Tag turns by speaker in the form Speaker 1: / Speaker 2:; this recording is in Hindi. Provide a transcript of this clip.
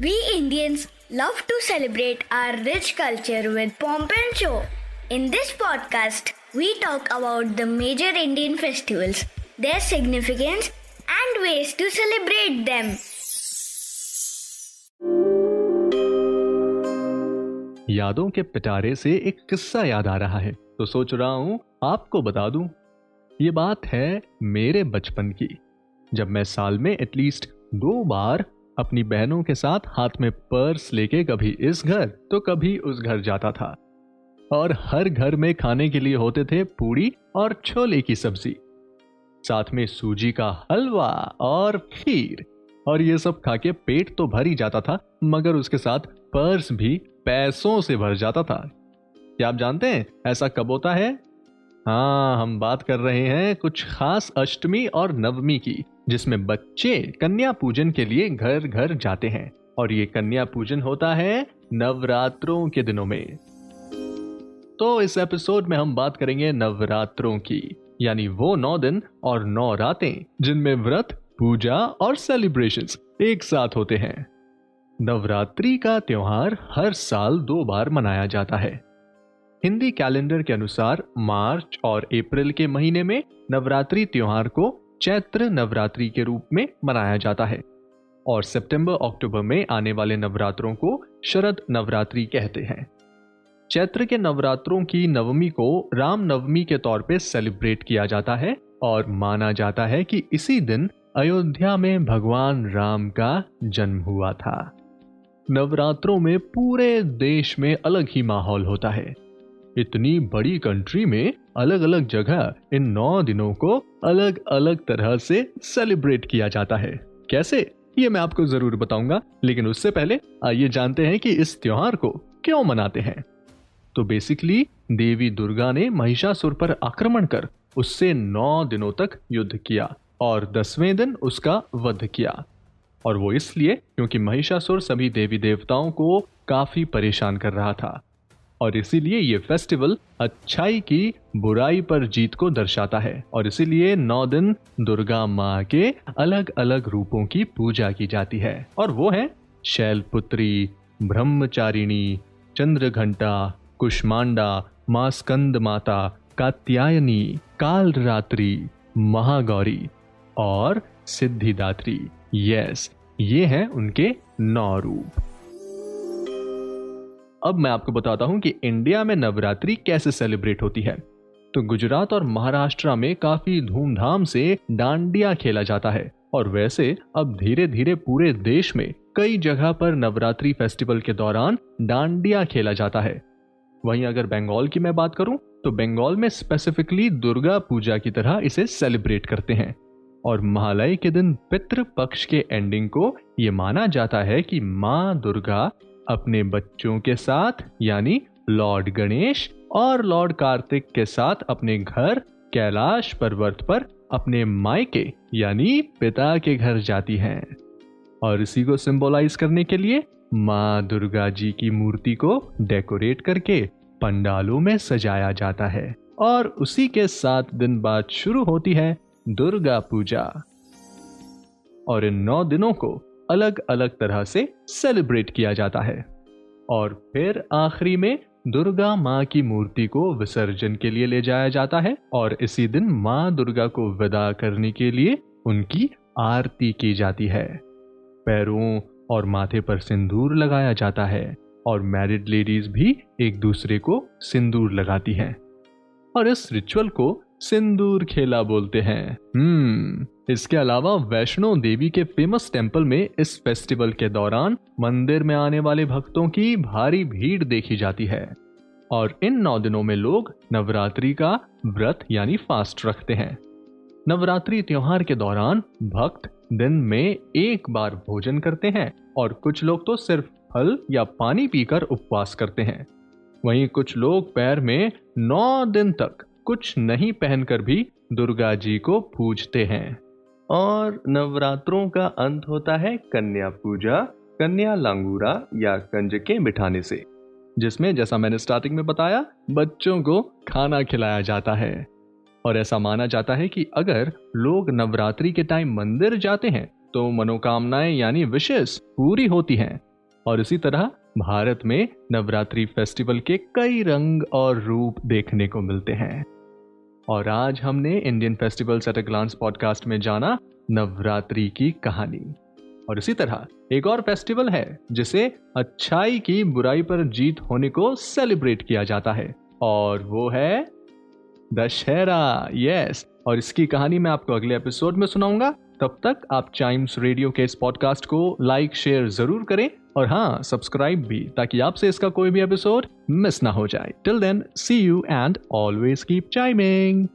Speaker 1: We Indians love to celebrate our rich culture with pomp and show. In this podcast, we talk about the major Indian festivals, their significance, and ways to celebrate them.
Speaker 2: यादों के पिटारे से एक किस्सा याद आ रहा है तो सोच रहा हूँ आपको बता दूँ ये बात है मेरे बचपन की, जब मैं साल में एटलीस्ट दो बार अपनी बहनों के साथ हाथ में पर्स लेके कभी इस घर तो कभी उस घर जाता था। और हर घर में खाने के लिए होते थे पूड़ी और छोले की सब्ज़ी। साथ में सूजी का हलवा और खीर, और ये सब खा के पेट तो भर ही जाता था, मगर उसके साथ पर्स भी पैसों से भर जाता था। क्या आप जानते हैं, ऐसा कब होता है? हाँ हम बात कर रहे हैं कुछ खास अष्टमी और नवमी की, जिसमें बच्चे कन्या पूजन के लिए घर घर जाते हैं। और ये कन्या पूजन होता है नवरात्रों के दिनों में। तो इस एपिसोड में हम बात करेंगे नवरात्रों की, यानी वो नौ दिन और नौ रातें, जिनमें व्रत, पूजा और सेलिब्रेशंस एक साथ होते हैं। नवरात्रि का त्योहार हर साल दो बार मनाया जाता है। हिंदी कैलेंडर के अनुसार मार्च और अप्रैल के महीने में नवरात्रि त्योहार को चैत्र नवरात्रि के रूप में मनाया जाता है और सितंबर, अक्टूबर में आने वाले नवरात्रों को शरद नवरात्रि कहते हैं। चैत्र के नवरात्रों की नवमी को राम नवमी के तौर पे सेलिब्रेट किया जाता है और माना जाता है कि इसी दिन अयोध्या में भगवान राम का जन्म हुआ था। नवरात्रों में पूरे देश में अलग ही माहौल होता है। इतनी बड़ी कंट्री में अलग अलग जगह इन नौ दिनों को अलग अलग तरह से सेलिब्रेट किया जाता है। कैसे? ये मैं आपको ज़रूर बताऊँगा, लेकिन उससे पहले आइए जानते हैं कि इस त्योहार को क्यों मनाते हैं। तो बेसिकली देवी दुर्गा ने महिषासुर पर आक्रमण कर उससे नौ दिनों तक युद्ध किया और दसवें दिन उसका वध किया। और वो इसलिए क्योंकि महिषासुर सभी देवी देवताओं को काफ़ी परेशान कर रहा था। और इसीलिए ये फेस्टिवल अच्छाई की बुराई पर जीत को दर्शाता है। और इसीलिए नौ दिन दुर्गा माँ के अलग अलग रूपों की पूजा की जाती है। और वो है शैलपुत्री, ब्रह्मचारिणी चंद्र घंटा कुष्मांडा माँ स्कंद माता, कात्यायनी, कालरात्रि, महागौरी और सिद्धिदात्री। यस, ये हैं उनके नौ रूप। अब मैं आपको बताता हूँ कि इंडिया में नवरात्रि कैसे सेलिब्रेट होती है। तो गुजरात और महाराष्ट्र में काफ़ी धूमधाम से डांडिया खेला जाता है। और वैसे अब धीरे धीरे पूरे देश में कई जगह पर नवरात्रि फेस्टिवल के दौरान डांडिया खेला जाता है। वहीं अगर बंगाल की मैं बात करूँ तो बंगाल में स्पेसिफिकली दुर्गा पूजा की तरह इसे सेलिब्रेट करते हैं। और महालय के दिन पितृ पक्ष के एंडिंग को यह माना जाता है कि माँ दुर्गा अपने बच्चों के साथ, यानी लॉर्ड गणेश और लॉर्ड कार्तिक के साथ अपने घर, कैलाश पर्वत पर अपने मायके, यानी पिता के घर जाती हैं। और इसी को सिंबलाइज करने के लिए, माँ दुर्गा जी की मूर्ति को डेकोरेट करके पंडालों में सजाया जाता है। और उसी के सात दिन बाद शुरू होती है दुर्गा पूजा। और इन नौ दिनों को अलग अलग तरह से सेलिब्रेट किया जाता है। और फिर आखिरी में दुर्गा माँ की मूर्ति को विसर्जन के लिए ले जाया जाता है और इसी दिन माँ दुर्गा को विदा करने के लिए उनकी आरती की जाती है। पैरों और माथे पर सिंदूर लगाया जाता है और मैरिड लेडीज़ भी एक दूसरे को सिंदूर लगाती हैं। और इस रिचुअल को सिंदूर खेला बोलते हैं। हम्म इसके अलावा वैष्णो देवी के फ़ेमस टेंपल में इस फेस्टिवल के दौरान मंदिर में आने वाले भक्तों की भारी भीड़ देखी जाती है। और इन नौ दिनों में लोग नवरात्रि का व्रत यानी फास्ट रखते हैं। नवरात्रि त्योहार के दौरान भक्त दिन में एक बार भोजन करते हैं और कुछ लोग तो सिर्फ़ फल या पानी पीकर उपवास करते हैं। वहीं कुछ लोग पैर में नौ दिन तक कुछ नहीं पहनकर भी दुर्गा जी को पूजते हैं। और नवरात्रों का अंत होता है कन्या पूजा, कन्या लांगूरा या कंजके बिठाने से, जिसमें जैसा मैंने स्टार्टिंग में बताया, बच्चों को खाना खिलाया जाता है। और ऐसा माना जाता है कि अगर लोग नवरात्रि के टाइम मंदिर जाते हैं तो मनोकामनाएँ यानी विशेष पूरी होती हैं। और इसी तरह भारत में नवरात्रि फेस्टिवल के कई रंग और रूप देखने को मिलते हैं। और आज हमने Indian festival at a glance podcast में जाना नवरात्रि की कहानी। और इसी तरह एक और फेस्टिवल है, जिसे अच्छाई की बुराई पर जीत होने को सेलिब्रेट किया जाता है, और वो है दशहरा। यस और इसकी कहानी मैं आपको अगले एपिसोड में सुनाऊँगा। तब तक आप चाइम्स रेडियो के इस पॉडकास्ट को लाइक शेयर ज़रूर करें। और हाँ सब्सक्राइब भी, ताकि आपसे इसका कोई भी एपिसोड मिस ना हो जाए. Till then see you and always keep chiming